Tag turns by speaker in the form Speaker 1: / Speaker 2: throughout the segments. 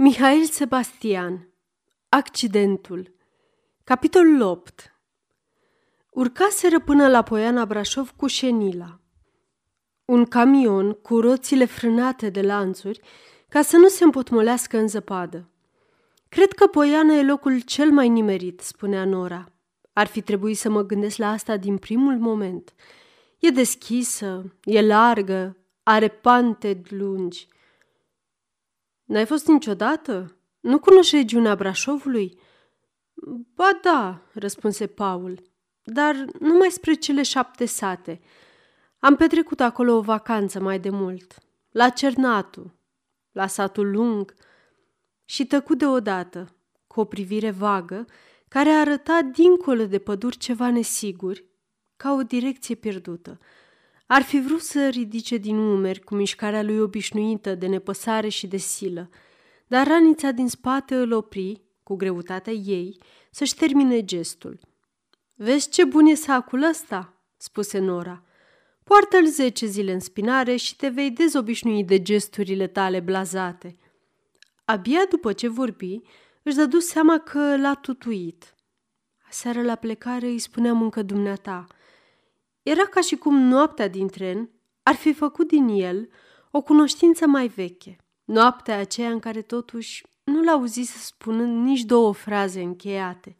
Speaker 1: Mihail Sebastian Accidentul Capitolul 8 Urcaseră până la Poiana Brașov cu șenila. Un camion cu roțile frânate de lanțuri ca să nu se împotmolească în zăpadă. Cred că Poiana e locul cel mai nimerit, spunea Nora. Ar fi trebuit să mă gândesc la asta din primul moment. E deschisă, e largă, are pante lungi – N-ai fost niciodată? Nu cunoști regiunea Brașovului?" Ba da," răspunse Paul, dar numai spre cele șapte sate. Am petrecut acolo o vacanță mai de mult, la Cernatu, la satul lung, și tăcut deodată, cu o privire vagă, care arăta dincolo de păduri ceva nesiguri, ca o direcție pierdută – ar fi vrut să ridice din umeri cu mișcarea lui obișnuită de nepăsare și de silă, dar ranița din spate îl opri, cu greutatea ei, să-și termine gestul. Vezi ce bun e sacul ăsta?" spuse Nora. Poartă-l zece zile în spinare și te vei dezobișnui de gesturile tale blazate." Abia după ce vorbi, își dădu seama că l-a tutuit. Aseară la plecare îi spuneam încă dumneata – era ca și cum noaptea din tren ar fi făcut din el o cunoștință mai veche. Noaptea aceea în care totuși nu l să spunând nici două fraze încheiate.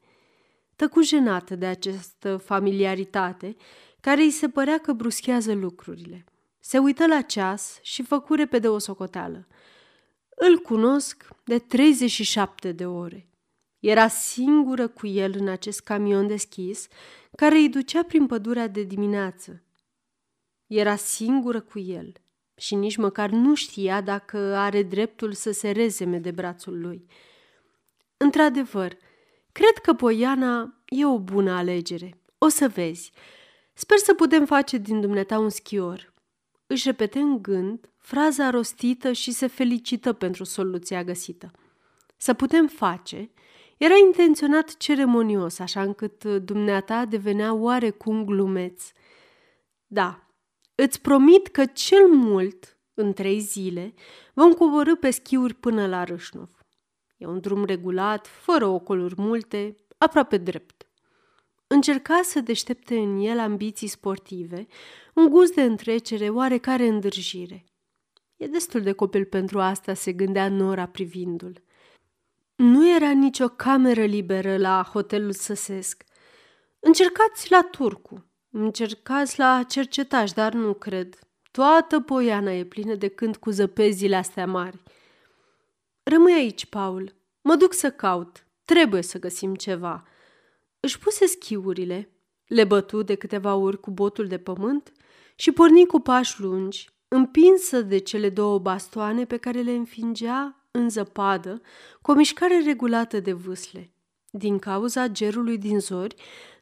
Speaker 1: Tăcu jenată de această familiaritate care îi se părea că bruschează lucrurile. Se uită la ceas și făcu repede o socoteală. Îl cunosc de 37 de ore. Era singură cu el în acest camion deschis care îi ducea prin pădurea de dimineață. Era singură cu el și nici măcar nu știa dacă are dreptul să se rezeme de brațul lui. Într-adevăr, cred că Poiana e o bună alegere. O să vezi. Sper să putem face din dumneata un schior. Își repete în gând fraza rostită și se felicită pentru soluția găsită. Să putem face era intenționat ceremonios, așa încât uh, dumneata devenea oarecum glumeț. Da, îți promit că cel mult, în trei zile, vom coborâ pe schiuri până la Râșnov. E un drum regulat, fără ocoluri multe, aproape drept. Încerca să deștepte în el ambiții sportive, un gust de întrecere, oarecare îndârjire. E destul de copil pentru asta, se gândea Nora privindu-l. Nu era nicio cameră liberă la hotelul Săsesc. Încercați la Turcu, încercați la cercetaj, dar nu cred. Toată poiana e plină de cânt cu zăpezile astea mari. Rămâi aici, Paul. Mă duc să caut. Trebuie să găsim ceva. Își puse schiurile, le bătu de câteva ori cu botul de pământ și porni cu pași lungi, împinsă de cele două bastoane pe care le înfingea în zăpadă, cu o mișcare regulată de vâsle. Din cauza gerului din zori,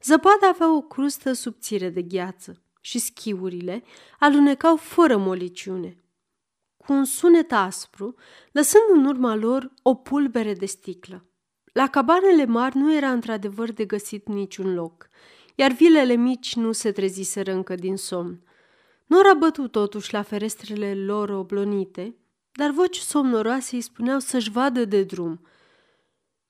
Speaker 1: zăpada avea o crustă subțire de gheață și schiurile alunecau fără moliciune. Cu un sunet aspru, lăsând în urma lor o pulbere de sticlă. La cabanele mari nu era într-adevăr de găsit niciun loc, iar vilele mici nu se treziseră încă din somn. Nora bătut totuși la ferestrele lor oblonite dar voci somnoroase îi spuneau să-și vadă de drum.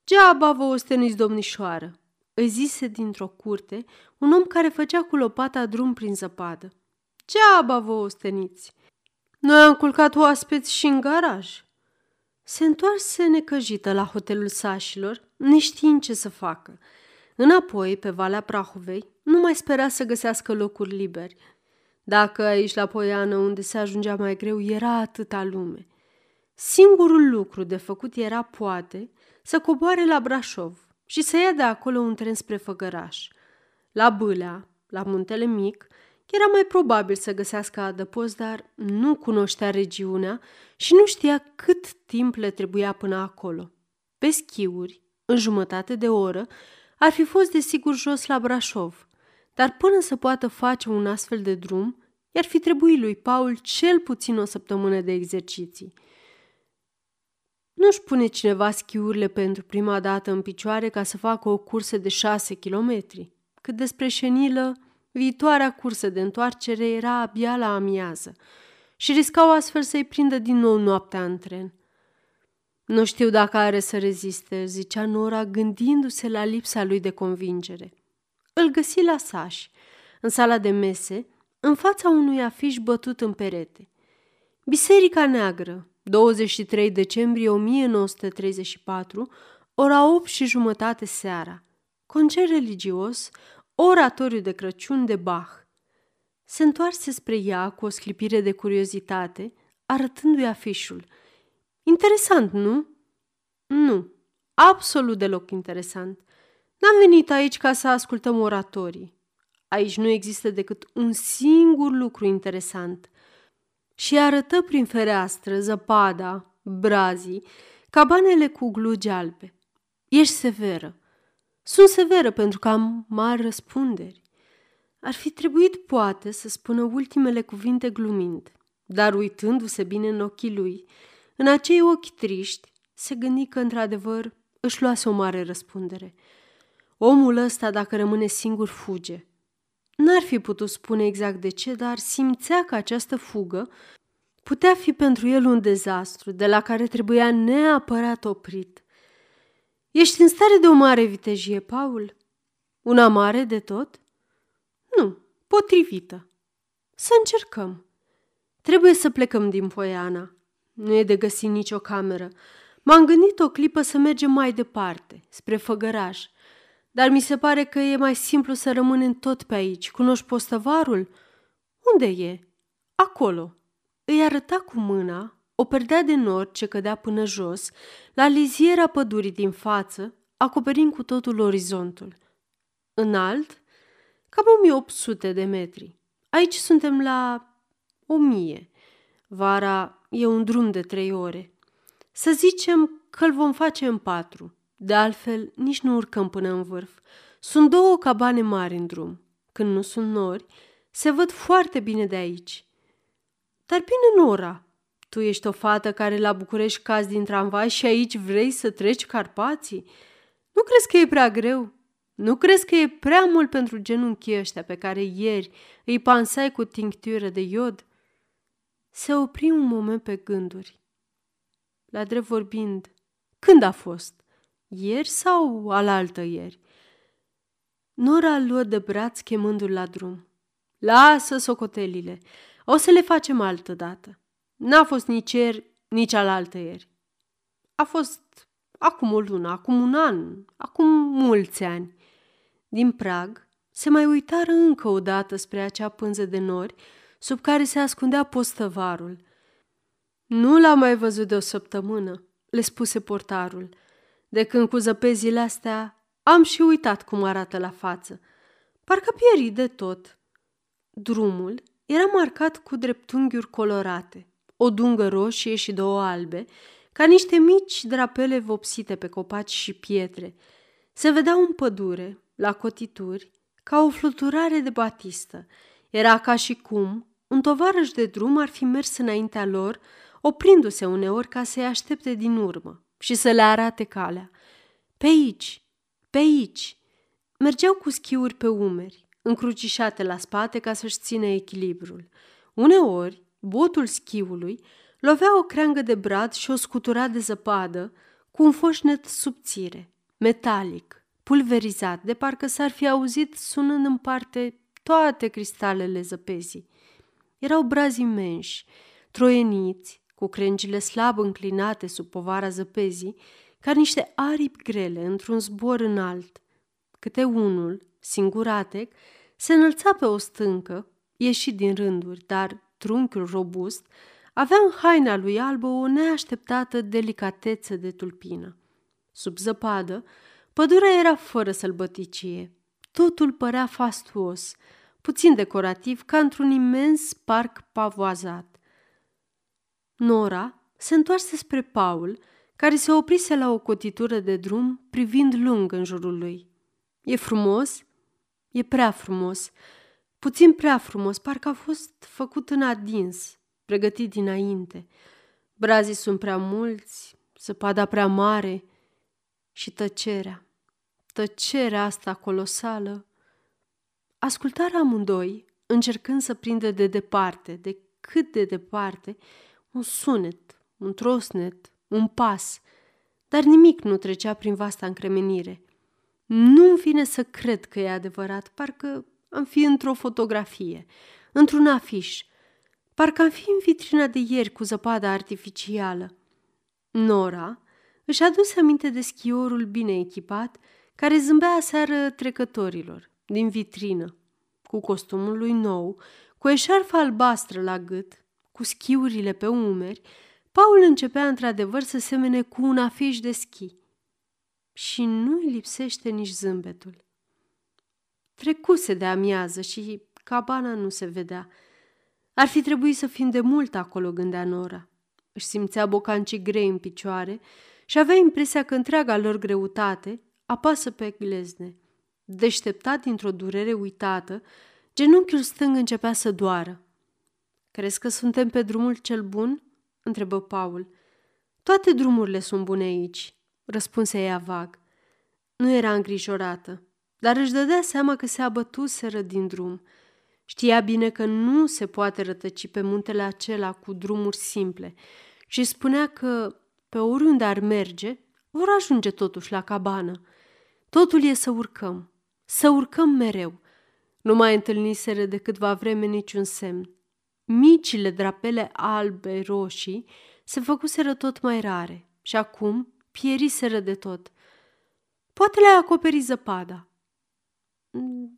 Speaker 1: Geaba vă osteniți, domnișoară, îi zise dintr-o curte un om care făcea cu lopata drum prin zăpadă. Geaba vă osteniți! Noi am culcat oaspeți și în garaj. Se întoarse necăjită la hotelul sașilor, neștiind ce să facă. Înapoi, pe Valea Prahovei, nu mai spera să găsească locuri liberi. Dacă aici la Poiană, unde se ajungea mai greu, era atâta lume – Singurul lucru de făcut era, poate, să coboare la Brașov și să ia de acolo un tren spre Făgăraș. La Bâlea, la Muntele Mic, era mai probabil să găsească adăpost, dar nu cunoștea regiunea și nu știa cât timp le trebuia până acolo. Pe schiuri, în jumătate de oră, ar fi fost desigur jos la Brașov, dar până să poată face un astfel de drum, i-ar fi trebuit lui Paul cel puțin o săptămână de exerciții – nu-și pune cineva schiurile pentru prima dată în picioare ca să facă o cursă de șase kilometri. Cât despre șenilă, viitoarea cursă de întoarcere era abia la amiază și riscau astfel să-i prindă din nou noaptea în tren. Nu știu dacă are să reziste, zicea Nora, gândindu-se la lipsa lui de convingere. Îl găsi la Saș, în sala de mese, în fața unui afiș bătut în perete. Biserica Neagră, 23 decembrie 1934, ora 8 și jumătate seara. Concert religios, oratoriu de Crăciun de Bach. Se întoarse spre ea cu o sclipire de curiozitate, arătându-i afișul. Interesant, nu? Nu, absolut deloc interesant. N-am venit aici ca să ascultăm oratorii. Aici nu există decât un singur lucru interesant. Și arătă prin fereastră zăpada, brazii, cabanele cu glugi albe. Ești severă. Sunt severă pentru că am mari răspunderi. Ar fi trebuit, poate, să spună ultimele cuvinte glumind, dar uitându-se bine în ochii lui, în acei ochi triști, se gândi că, într-adevăr, își luase o mare răspundere. Omul ăsta, dacă rămâne singur, fuge. N-ar fi putut spune exact de ce, dar simțea că această fugă putea fi pentru el un dezastru de la care trebuia neapărat oprit. Ești în stare de o mare vitejie, Paul? Una mare de tot? Nu, potrivită. Să încercăm. Trebuie să plecăm din Poiana. Nu e de găsit nicio cameră. M-am gândit o clipă să mergem mai departe, spre Făgăraș, dar mi se pare că e mai simplu să rămânem tot pe aici. Cunoști postăvarul? Unde e? Acolo. Îi arăta cu mâna o perdea de nor ce cădea până jos, la liziera pădurii din față, acoperind cu totul orizontul. Înalt, cam 1800 de metri. Aici suntem la 1000. Vara e un drum de trei ore. Să zicem că îl vom face în patru. De altfel, nici nu urcăm până în vârf. Sunt două cabane mari în drum. Când nu sunt nori, se văd foarte bine de aici. Dar bine, Nora, tu ești o fată care la București cazi din tramvai și aici vrei să treci Carpații? Nu crezi că e prea greu? Nu crezi că e prea mult pentru genunchii ăștia pe care ieri îi pansai cu tinctură de iod? Se opri un moment pe gânduri. La drept vorbind, când a fost? Ieri sau alaltă ieri? Nora îl luă de braț chemându-l la drum. Lasă socotelile, o să le facem altă dată. N-a fost nici ieri, nici alaltă ieri. A fost acum o lună, acum un an, acum mulți ani. Din prag se mai uitară încă o dată spre acea pânză de nori sub care se ascundea postăvarul. Nu l-am mai văzut de o săptămână, le spuse portarul. De când cu zăpezile astea am și uitat cum arată la față. Parcă pieri de tot. Drumul era marcat cu dreptunghiuri colorate, o dungă roșie și două albe, ca niște mici drapele vopsite pe copaci și pietre. Se vedea în pădure, la cotituri, ca o fluturare de batistă. Era ca și cum un tovarăș de drum ar fi mers înaintea lor, oprindu-se uneori ca să-i aștepte din urmă și să le arate calea. Pe aici, pe aici. Mergeau cu schiuri pe umeri, încrucișate la spate ca să-și țină echilibrul. Uneori, botul schiului lovea o creangă de brad și o scutura de zăpadă cu un foșnet subțire, metalic, pulverizat, de parcă s-ar fi auzit sunând în parte toate cristalele zăpezii. Erau brazi imensi, troieniți, cu crengile slab înclinate sub povara zăpezii, ca niște aripi grele într-un zbor înalt. Câte unul, singuratec, se înălța pe o stâncă, ieșit din rânduri, dar trunchiul robust avea în haina lui albă o neașteptată delicatețe de tulpină. Sub zăpadă, pădurea era fără sălbăticie. Totul părea fastuos, puțin decorativ, ca într-un imens parc pavoazat. Nora se întoarse spre Paul, care se oprise la o cotitură de drum, privind lung în jurul lui. E frumos? E prea frumos. Puțin prea frumos, parcă a fost făcut în adins, pregătit dinainte. Brazii sunt prea mulți, săpada prea mare și tăcerea. Tăcerea asta colosală. Ascultarea amândoi, încercând să prindă de departe, de cât de departe, un sunet, un trosnet, un pas – dar nimic nu trecea prin vasta încremenire. Nu-mi vine să cred că e adevărat, parcă am fi într-o fotografie, într-un afiș, parcă am fi în vitrina de ieri cu zăpada artificială. Nora își aduse aminte de schiorul bine echipat care zâmbea aseară trecătorilor din vitrină, cu costumul lui nou, cu eșarfa albastră la gât, cu schiurile pe umeri, Paul începea într-adevăr să semene cu un afiș de schi. Și nu îi lipsește nici zâmbetul. Trecuse de amiază și cabana nu se vedea. Ar fi trebuit să fim de mult acolo, gândea Nora. Își simțea bocancii grei în picioare și avea impresia că întreaga lor greutate apasă pe glezne. Deșteptat dintr-o durere uitată, genunchiul stâng începea să doară. Crezi că suntem pe drumul cel bun?" întrebă Paul. Toate drumurile sunt bune aici, răspunse ea vag. Nu era îngrijorată, dar își dădea seama că se abătuseră din drum. Știa bine că nu se poate rătăci pe muntele acela cu drumuri simple și spunea că, pe oriunde ar merge, vor ajunge totuși la cabană. Totul e să urcăm, să urcăm mereu. Nu mai întâlniseră de câtva vreme niciun semn. Micile drapele albe, roșii, se făcuseră tot mai rare și acum pieriseră de tot. Poate le-a acoperit zăpada.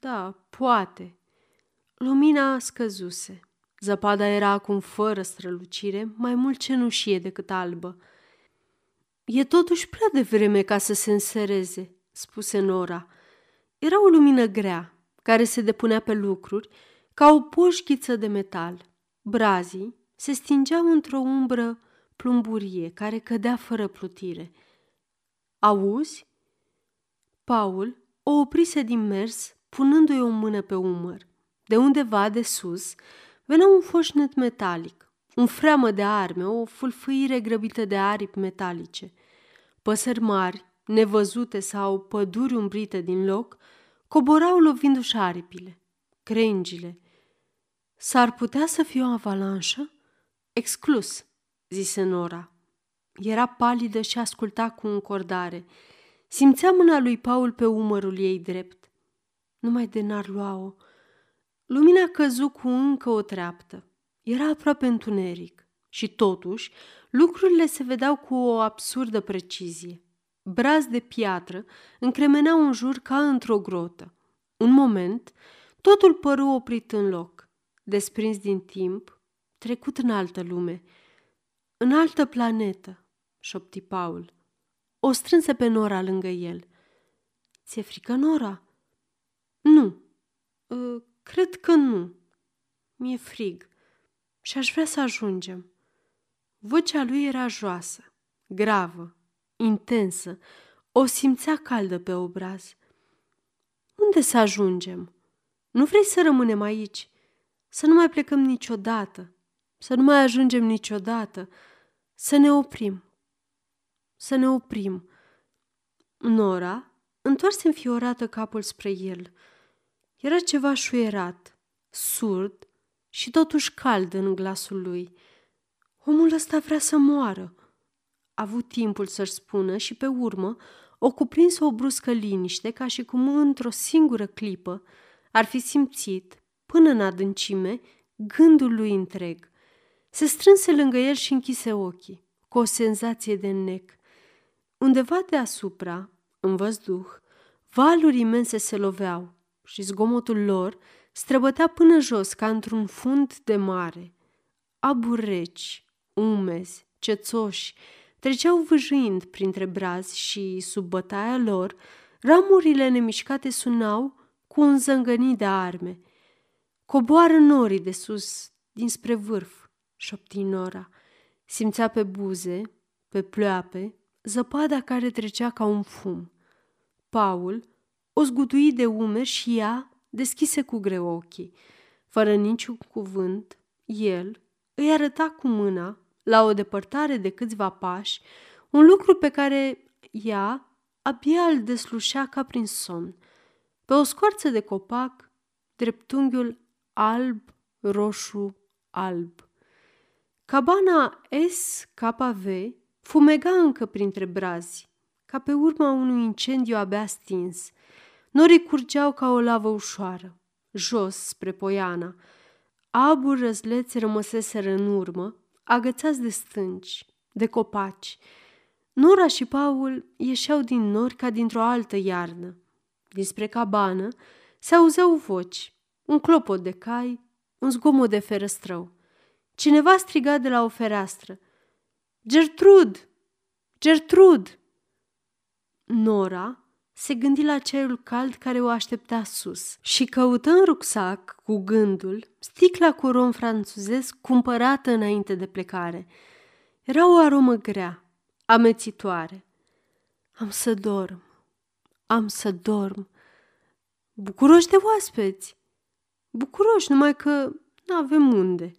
Speaker 1: Da, poate. Lumina scăzuse. Zăpada era acum fără strălucire, mai mult cenușie decât albă. E totuși prea devreme ca să se însereze, spuse Nora. Era o lumină grea, care se depunea pe lucruri ca o poșchiță de metal. Brazii se stingeau într-o umbră plumburie care cădea fără plutire. Auzi? Paul o oprise din mers, punându-i o mână pe umăr. De undeva de sus venea un foșnet metalic, un freamă de arme, o fulfâire grăbită de aripi metalice. Păsări mari, nevăzute sau păduri umbrite din loc, coborau lovindu-și aripile, crengile. S-ar putea să fie o avalanșă? Exclus, zise Nora. Era palidă și asculta cu încordare. Simțea mâna lui Paul pe umărul ei drept. Numai de n-ar lua-o. Lumina căzu cu încă o treaptă. Era aproape întuneric și totuși lucrurile se vedeau cu o absurdă precizie. Braz de piatră încremeneau în jur ca într-o grotă. Un moment, totul păru oprit în loc, desprins din timp, trecut în altă lume, în altă planetă, șopti Paul. O strânse pe Nora lângă el. Ți-e frică, Nora? Nu. Uh, cred că nu. Mi-e frig și aș vrea să ajungem. Vocea lui era joasă, gravă, intensă, o simțea caldă pe obraz. Unde să ajungem? Nu vrei să rămânem aici? Să nu mai plecăm niciodată? Să nu mai ajungem niciodată? Să ne oprim? Să ne oprim. Nora întoarse înfiorată capul spre el. Era ceva șuierat, surd și totuși cald în glasul lui. Omul ăsta vrea să moară. A avut timpul să-și spună și pe urmă o cuprinsă o bruscă liniște, ca și cum într-o singură clipă ar fi simțit, până în adâncime, gândul lui întreg. Se strânse lângă el și închise ochii, cu o senzație de nec. Undeva deasupra, în văzduh, valuri imense se loveau și zgomotul lor străbătea până jos ca într-un fund de mare. Aburi reci, umezi, cețoși, treceau vâjâind printre brazi și, sub bătaia lor, ramurile nemișcate sunau cu un zângănit de arme. Coboară norii de sus, dinspre vârf, șopti Nora. Simțea pe buze, pe pleoape, zăpada care trecea ca un fum. Paul o zgudui de umeri și ea deschise cu greu ochii. Fără niciun cuvânt, el îi arăta cu mâna, la o depărtare de câțiva pași, un lucru pe care ea abia îl deslușea ca prin somn. Pe o scoarță de copac, dreptunghiul alb, roșu, alb. Cabana SKV fumega încă printre brazi, ca pe urma unui incendiu abia stins. Norii curgeau ca o lavă ușoară, jos spre Poiana. Aburi răzleți rămăseseră în urmă, agățați de stânci, de copaci. Nora și Paul ieșeau din nori ca dintr-o altă iarnă. Dinspre cabană se auzeau voci, un clopot de cai, un zgomot de ferăstrău. Cineva striga de la o fereastră. Gertrud! Gertrud! Nora se gândi la ceaiul cald care o aștepta sus și căută în rucsac cu gândul sticla cu rom franțuzesc cumpărată înainte de plecare. Era o aromă grea, amețitoare. Am să dorm, am să dorm. Bucuroși de oaspeți! Bucuroși, numai că nu avem unde.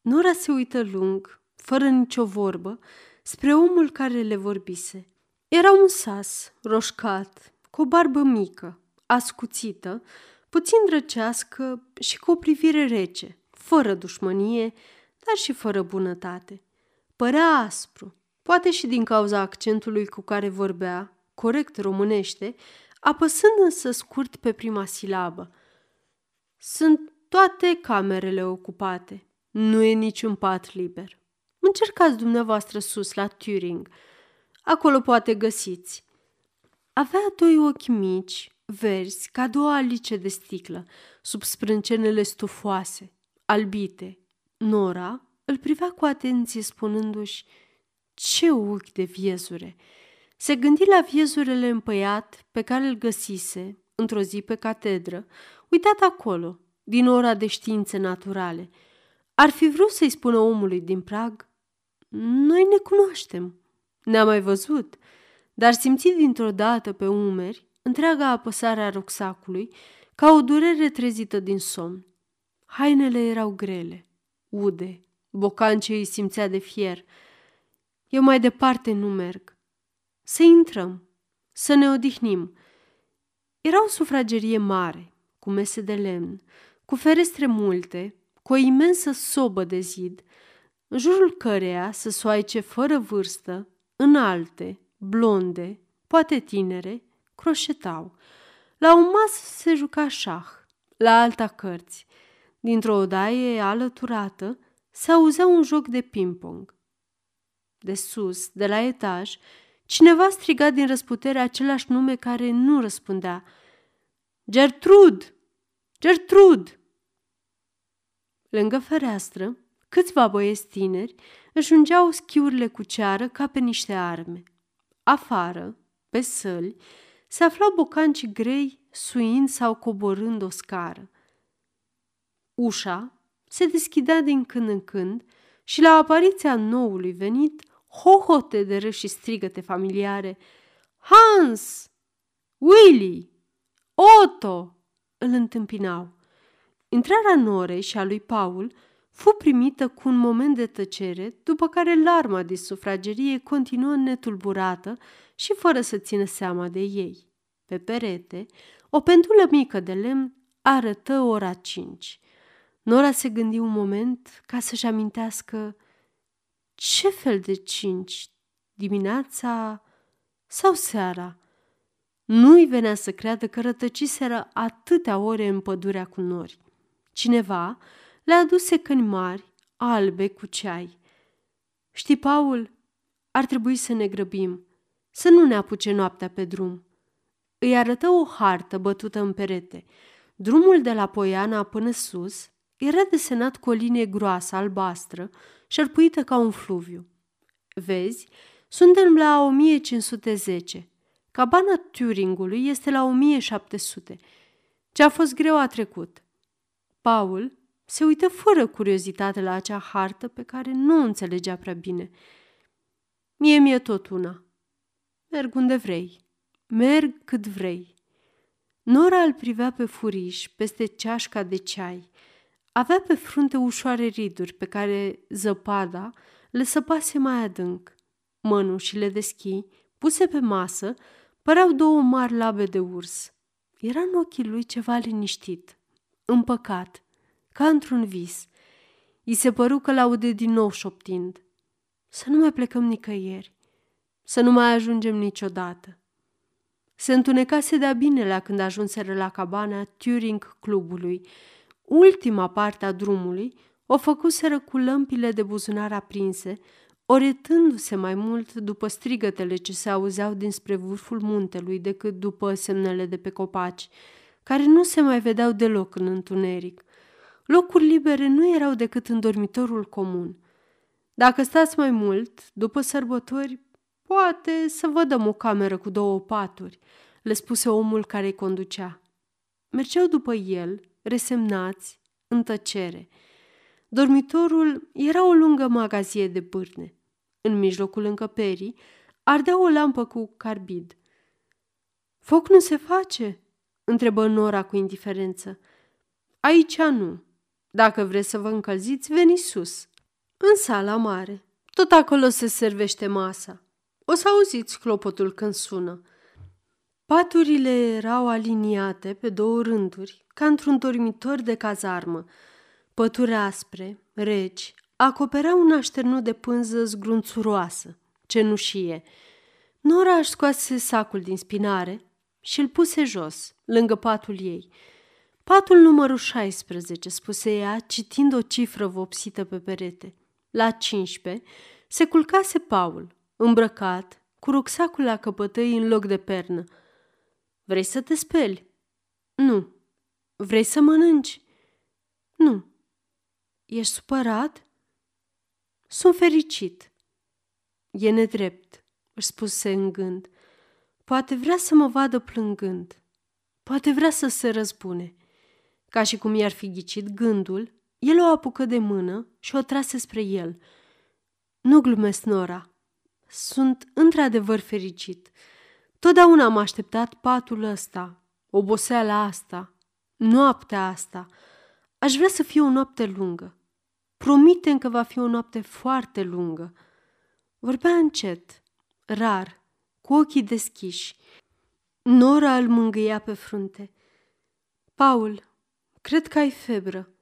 Speaker 1: Nora se uită lung, fără nicio vorbă, spre omul care le vorbise. Era un sas, roșcat, cu o barbă mică, ascuțită, puțin drăcească și cu o privire rece, fără dușmănie, dar și fără bunătate. Părea aspru, poate și din cauza accentului cu care vorbea, corect românește, apăsând însă scurt pe prima silabă. Sunt toate camerele ocupate. Nu e niciun pat liber. Încercați dumneavoastră sus la Turing. Acolo poate găsiți. Avea doi ochi mici, verzi, ca două alice de sticlă, sub sprâncenele stufoase, albite. Nora îl privea cu atenție spunându-și, ce ochi de viezure! Se gândi la viezurele împăiat pe care îl găsise, într-o zi pe catedră, uitat acolo, din ora de științe naturale. Ar fi vrut să-i spună omului din prag, noi ne cunoaștem, ne-am mai văzut, dar simți dintr-o dată pe umeri întreaga apăsare a rucsacului ca o durere trezită din somn. Hainele erau grele, ude, bocancii îi simțea de fier. Eu mai departe nu merg. Să intrăm, să ne odihnim. Era o sufragerie mare, cu mese de lemn, cu ferestre multe, cu o imensă sobă de zid, în jurul căreia să soaice fără vârstă, înalte, blonde, poate tinere, croșetau. La o masă se juca șah, la alta cărți. Dintr-o odaie alăturată se auzea un joc de ping-pong. De sus, de la etaj, cineva striga din răsputere același nume care nu răspundea. Gertrud! Gertrud! Lângă fereastră, câțiva băieți tineri își ungeau schiurile cu ceară ca pe niște arme. Afară, pe săli, se aflau bocanci grei suind sau coborând o scară. Ușa se deschidea din când în când și la apariția noului venit, hohote de râs și strigăte familiare. Hans! Willy! Otto! Îl întâmpinau. Intrarea Norei și a lui Paul fu primită cu un moment de tăcere, după care larma de sufragerie continuă netulburată și fără să țină seama de ei. Pe perete, o pendulă mică de lemn arătă ora cinci. Nora se gândi un moment ca să-și amintească ce fel de cinci, dimineața sau seara. Nu-i venea să creadă că rătăciseră atâtea ore în pădurea cu nori. Cineva le aduse căni mari, albe cu ceai. Știi, Paul, ar trebui să ne grăbim, să nu ne apuce noaptea pe drum. Îi arătă o hartă bătută în perete. Drumul de la Poiana până sus era desenat cu o linie groasă, albastră, șerpuită ca un fluviu. Vezi, suntem la 1510. Cabana Turingului este la 1700. Ce a fost greu a trecut. Paul se uită fără curiozitate la acea hartă pe care nu o înțelegea prea bine. Mie mi-e tot una. Merg unde vrei. Merg cât vrei. Nora îl privea pe furiș, peste ceașca de ceai. Avea pe frunte ușoare riduri pe care zăpada le săpase mai adânc. Mănușile de schi, puse pe masă, păreau două mari labe de urs. Era în ochii lui ceva liniștit, împăcat, ca într-un vis. I se păru că l-aude din nou șoptind. să nu mai plecăm nicăieri, să nu mai ajungem niciodată. Se întunecase de-a binelea când ajunseră la cabana Turing clubului. Ultima parte a drumului o făcuseră cu lămpile de buzunar aprinse, oretându-se mai mult după strigătele ce se auzeau dinspre vârful muntelui decât după semnele de pe copaci, care nu se mai vedeau deloc în întuneric. Locuri libere nu erau decât în dormitorul comun. Dacă stați mai mult, după sărbători, poate să vă dăm o cameră cu două paturi, le spuse omul care îi conducea. Mergeau după el, resemnați, în tăcere. Dormitorul era o lungă magazie de bârne. În mijlocul încăperii ardea o lampă cu carbid. Foc nu se face?" întrebă Nora cu indiferență. Aici nu. Dacă vreți să vă încălziți, veniți sus. În sala mare. Tot acolo se servește masa. O să auziți clopotul când sună. Paturile erau aliniate pe două rânduri, ca într-un dormitor de cazarmă. Pături aspre, reci, acopereau un așternut de pânză zgrunțuroasă, cenușie. Nora își scoase sacul din spinare și îl puse jos, lângă patul ei. Patul numărul 16, spuse ea, citind o cifră vopsită pe perete. La 15 se culcase Paul, îmbrăcat, cu rucsacul la căpătăi în loc de pernă. Vrei să te speli? Nu. Vrei să mănânci? Nu. Ești supărat? Sunt fericit. E nedrept, își spuse în gând. Poate vrea să mă vadă plângând. Poate vrea să se răzbune. Ca și cum i-ar fi ghicit gândul, el o apucă de mână și o trase spre el. Nu glumesc, Nora. Sunt într-adevăr fericit. Totdeauna am așteptat patul ăsta, oboseala asta, noaptea asta. Aș vrea să fie o noapte lungă. Promite că va fi o noapte foarte lungă. Vorbea încet, rar, cu ochii deschiși. Nora îl mângâia pe frunte. Paul, cred că ai febră.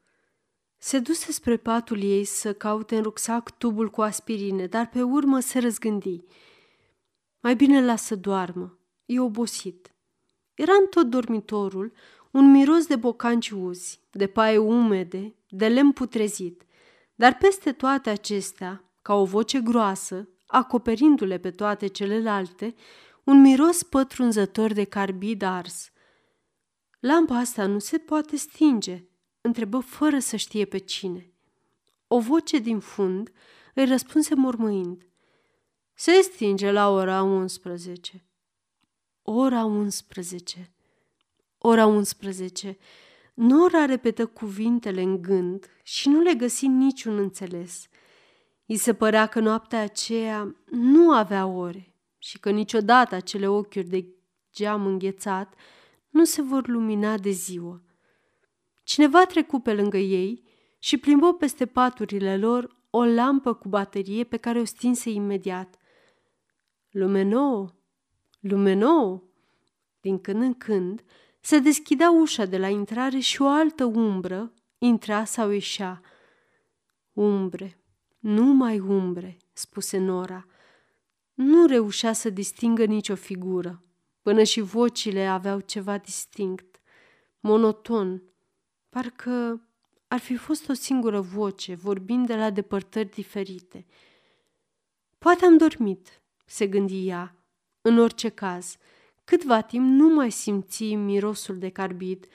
Speaker 1: Se duse spre patul ei să caute în rucsac tubul cu aspirine, dar pe urmă se răzgândi. Mai bine lasă doarmă, e obosit. Era în tot dormitorul un miros de bocanci uzi, de paie umede, de lemn putrezit. Dar peste toate acestea, ca o voce groasă, acoperindu-le pe toate celelalte, un miros pătrunzător de carbid ars. Lampa asta nu se poate stinge, întrebă fără să știe pe cine. O voce din fund îi răspunse mormăind. Se stinge la ora 11. Ora 11. Ora 11. Nora repetă cuvintele în gând și nu le găsi niciun înțeles. I se părea că noaptea aceea nu avea ore și că niciodată acele ochiuri de geam înghețat nu se vor lumina de ziua. Cineva trecu pe lângă ei și plimbă peste paturile lor o lampă cu baterie pe care o stinse imediat. Lume nouă, lume nouă! Din când în când, se deschidea ușa de la intrare și o altă umbră intra sau ieșea. Umbre, numai umbre, spuse Nora. Nu reușea să distingă nicio figură, până și vocile aveau ceva distinct, monoton, parcă ar fi fost o singură voce, vorbind de la depărtări diferite. Poate am dormit, se gândi ea, în orice caz, Câtva timp nu mai simți mirosul de carbid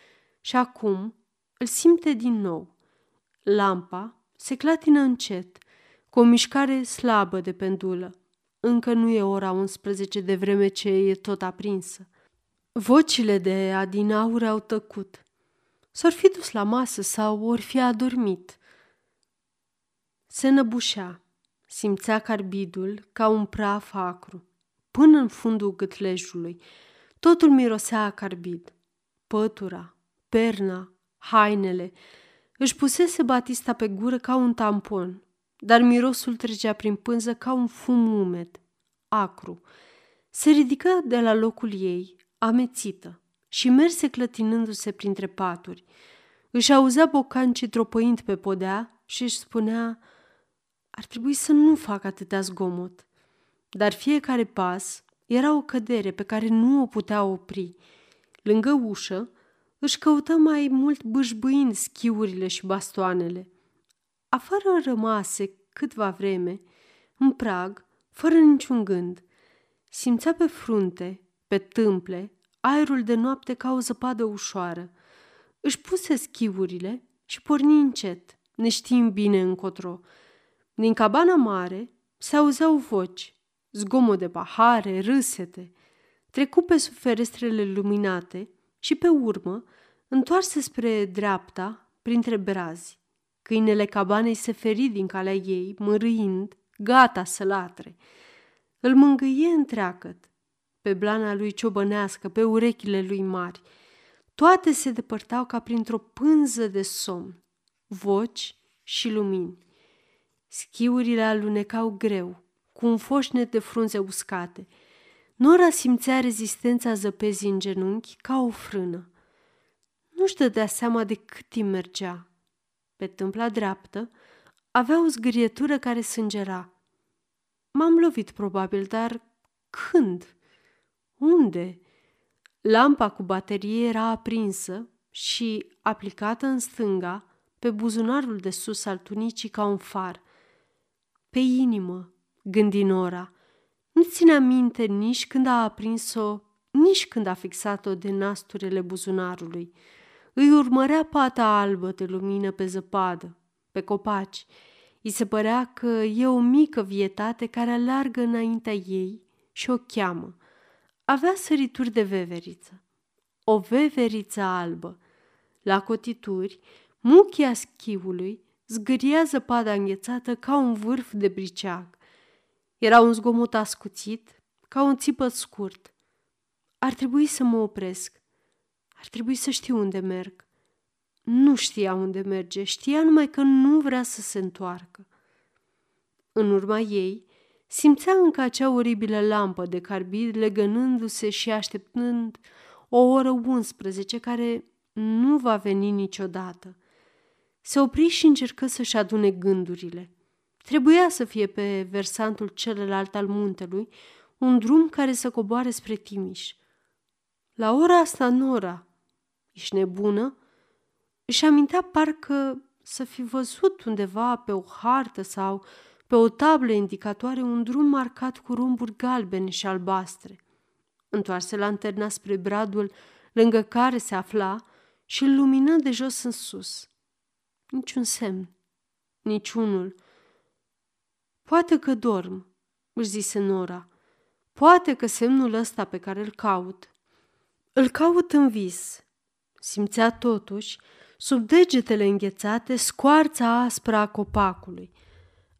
Speaker 1: și acum îl simte din nou. Lampa se clatină încet, cu o mișcare slabă de pendulă. Încă nu e ora 11 de vreme ce e tot aprinsă. Vocile de adinaur au tăcut. S-or fi dus la masă sau ori fi adormit. Se năbușea, simțea carbidul ca un praf acru până în fundul gâtlejului. Totul mirosea a carbid. Pătura, perna, hainele. Își pusese Batista pe gură ca un tampon, dar mirosul trecea prin pânză ca un fum umed, acru. Se ridică de la locul ei, amețită, și merse clătinându-se printre paturi. Își auzea bocancii tropăind pe podea și își spunea, ar trebui să nu fac atâtea zgomot. Dar fiecare pas era o cădere pe care nu o putea opri. Lângă ușă își căută mai mult bâșbâind schiurile și bastoanele. Afară rămase câtva vreme, în prag, fără niciun gând. Simțea pe frunte, pe tâmple, aerul de noapte ca o zăpadă ușoară. Își puse schiurile și porni încet, neștiind bine încotro. Din cabana mare se auzeau voci, zgomot de pahare, râsete. Trecu pe sub ferestrele luminate și pe urmă întoarse spre dreapta printre brazi. Câinele cabanei se feri din calea ei, mărâind, gata să latre. Îl mângâie întreagăt, pe blana lui ciobănească, pe urechile lui mari. Toate se depărtau ca printr-o pânză de somn, voci și lumini. Schiurile alunecau greu, cu un foșnet de frunze uscate. Nora simțea rezistența zăpezii în genunchi ca o frână. Nu-și dădea seama de cât timp mergea. Pe tâmpla dreaptă avea o zgârietură care sângera. M-am lovit probabil, dar când? Unde? Lampa cu baterie era aprinsă și aplicată în stânga, pe buzunarul de sus al tunicii ca un far. Pe inimă, gândi Nora. Nu ținea minte nici când a aprins-o, nici când a fixat-o de nasturele buzunarului. Îi urmărea pata albă de lumină pe zăpadă, pe copaci. I se părea că e o mică vietate care alargă înaintea ei și o cheamă. Avea sărituri de veveriță. O veveriță albă. La cotituri, muchia schiului zgâria zăpada înghețată ca un vârf de briceag. Era un zgomot ascuțit, ca un țipăt scurt. Ar trebui să mă opresc. Ar trebui să știu unde merg. Nu știa unde merge, știa numai că nu vrea să se întoarcă. În urma ei, simțea încă acea oribilă lampă de carbid legănându-se și așteptând o oră 11 care nu va veni niciodată. Se opri și încercă să-și adune gândurile. Trebuia să fie pe versantul celălalt al muntelui un drum care să coboare spre Timiș. La ora asta, Nora, ești nebună? Își amintea parcă să fi văzut undeva pe o hartă sau pe o tablă indicatoare un drum marcat cu rumburi galbene și albastre. Întoarse lanterna spre bradul lângă care se afla și îl lumină de jos în sus. Niciun semn, niciunul. Poate că dorm, își zise Nora. Poate că semnul ăsta pe care îl caut. Îl caut în vis. Simțea totuși, sub degetele înghețate, scoarța aspră a copacului.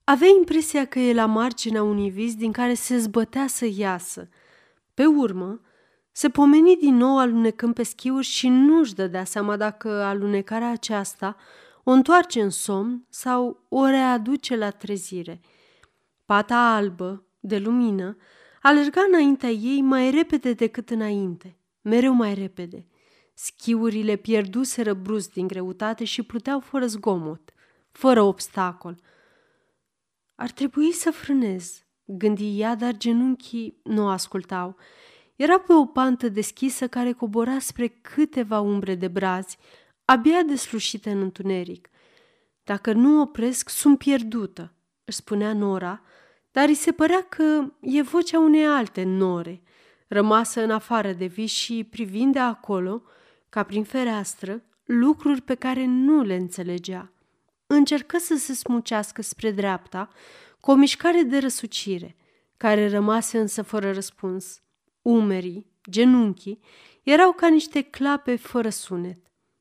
Speaker 1: Avea impresia că e la marginea unui vis din care se zbătea să iasă. Pe urmă, se pomeni din nou alunecând pe schiuri și nu-și dădea seama dacă alunecarea aceasta o întoarce în somn sau o readuce la trezire. Pata albă, de lumină, alerga înaintea ei mai repede decât înainte, mereu mai repede. Schiurile pierduseră brusc din greutate și pluteau fără zgomot, fără obstacol. Ar trebui să frânez, gândi ea, dar genunchii nu ascultau. Era pe o pantă deschisă care cobora spre câteva umbre de brazi, abia deslușite în întuneric. Dacă nu opresc, sunt pierdută, își spunea Nora, dar îi se părea că e vocea unei alte nore, rămasă în afară de vis și privind de acolo, ca prin fereastră, lucruri pe care nu le înțelegea. Încercă să se smucească spre dreapta, cu o mișcare de răsucire, care rămase însă fără răspuns. Umerii, genunchii, erau ca niște clape fără sunet.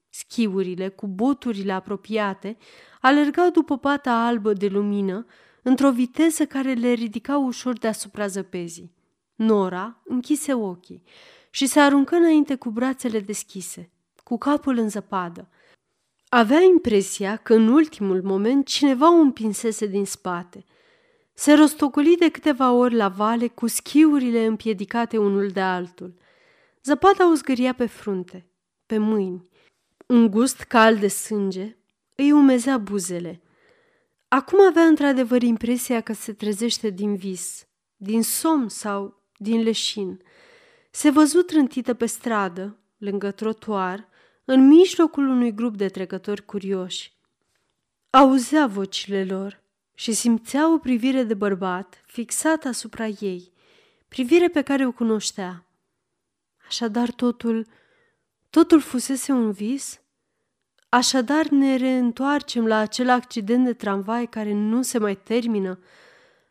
Speaker 1: Schiurile, cu boturile apropiate, alergau după pata albă de lumină, într-o viteză care le ridica ușor deasupra zăpezii. Nora închise ochii și se aruncă înainte cu brațele deschise, cu capul în zăpadă. Avea impresia că în ultimul moment cineva o împinsese din spate. Se rostocoli de câteva ori la vale cu schiurile împiedicate unul de altul. Zăpada o zgâria pe frunte, pe mâini. Un gust cald de sânge îi umezea buzele. Acum avea într-adevăr impresia că se trezește din vis, din somn sau din leșin. Se văzut trântită pe stradă, lângă trotuar, în mijlocul unui grup de trecători curioși. Auzea vocile lor și simțea o privire de bărbat fixată asupra ei, privire pe care o cunoștea. Așadar totul, totul fusese un vis? Așadar ne reîntoarcem la acel accident de tramvai care nu se mai termină?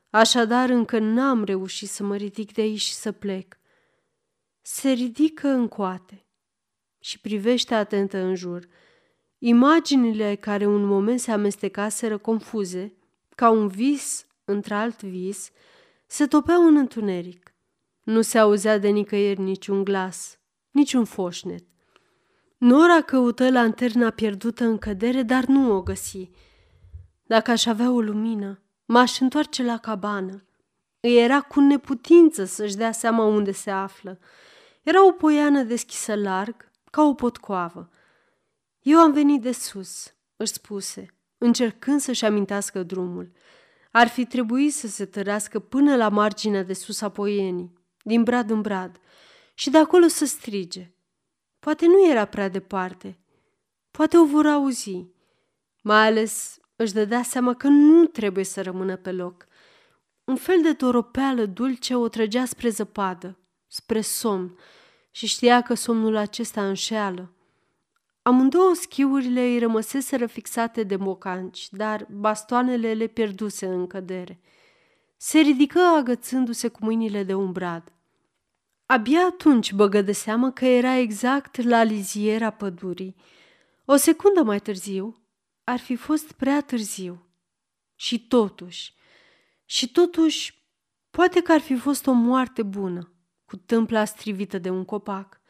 Speaker 1: Așadar încă n-am reușit să mă ridic de aici și să plec. Se ridică în coate și privește atentă în jur. Imaginile care un moment se amestecaseră confuze, ca un vis într-alt vis, se topeau în întuneric. Nu se auzea de nicăieri niciun glas, niciun foșnet. Nora căută lanterna pierdută în cădere, dar nu o găsi. Dacă aș avea o lumină, m-aș întoarce la cabană. Îi era cu neputință să-și dea seama unde se află. Era o poiană deschisă larg, ca o potcoavă. Eu am venit de sus, își spuse, încercând să-și amintească drumul. Ar fi trebuit să se tărească până la marginea de sus a poienii, din brad în brad, și de acolo să strige. Poate nu era prea departe. Poate o vor auzi. Mai ales își dădea seama că nu trebuie să rămână pe loc. Un fel de toropeală dulce o trăgea spre zăpadă, spre somn, și știa că somnul acesta înșeală. Amândouă schiurile îi rămăseseră fixate de mocanci, dar bastoanele le pierduse în cădere. Se ridică agățându-se cu mâinile de un brad. Abia atunci băgă de seamă că era exact la liziera pădurii. O secundă mai târziu ar fi fost prea târziu. Și totuși, și totuși, poate că ar fi fost o moarte bună, cu tâmpla strivită de un copac,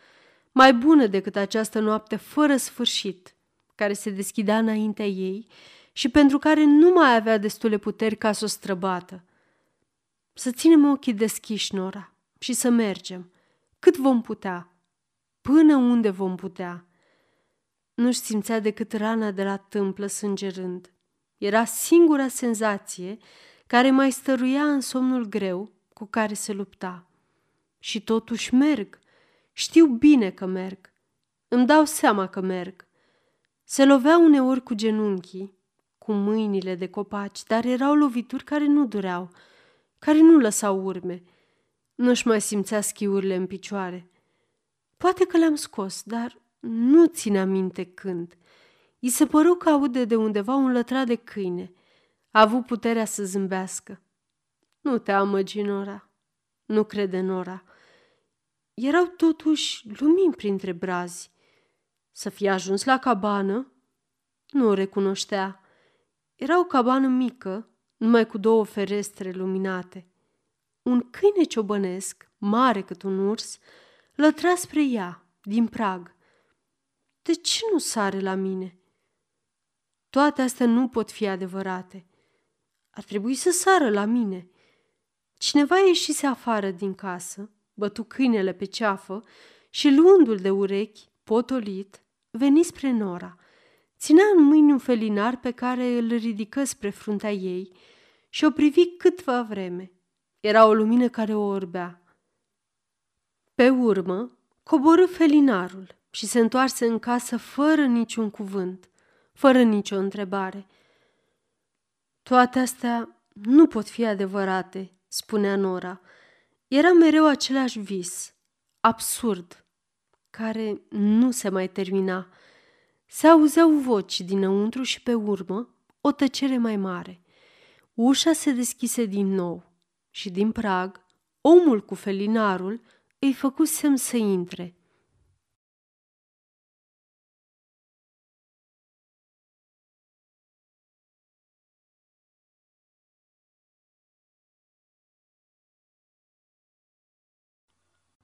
Speaker 1: mai bună decât această noapte fără sfârșit, care se deschidea înaintea ei și pentru care nu mai avea destule puteri ca să o străbată. Să ținem ochii deschiși, Nora, și să mergem. Cât vom putea? Până unde vom putea? Nu-și simțea decât rana de la tâmplă sângerând. Era singura senzație care mai stăruia în somnul greu cu care se lupta. Și totuși merg. Știu bine că merg. Îmi dau seama că merg. Se lovea uneori cu genunchii, cu mâinile de copaci, dar erau lovituri care nu dureau, care nu lăsau urme. Nu-și mai simțea schiurile în picioare. Poate că le-am scos, dar nu ține minte când. I se păru că aude de undeva un lătrat de câine. A avut puterea să zâmbească. Nu te amăgi, Nora. Nu crede Nora. Erau totuși lumini printre brazi. Să fie ajuns la cabană? Nu o recunoștea. Era o cabană mică, numai cu două ferestre luminate. Un câine ciobănesc, mare cât un urs, lătra spre ea, din prag. De ce nu sare la mine? Toate astea nu pot fi adevărate. Ar trebui să sară la mine. Cineva ieșise afară din casă, bătu câinele pe ceafă și, luându-l de urechi, potolit, veni spre Nora. Ținea în mâini un felinar pe care îl ridică spre fruntea ei și o privi câtva vreme. Era o lumină care o orbea. Pe urmă, coborâ felinarul și se întoarse în casă fără niciun cuvânt, fără nicio întrebare. Toate astea nu pot fi adevărate, spunea Nora. Era mereu același vis, absurd, care nu se mai termina. Se auzeau voci dinăuntru și pe urmă o tăcere mai mare. Ușa se deschise din nou și din prag, omul cu felinarul îi făcu semn să intre.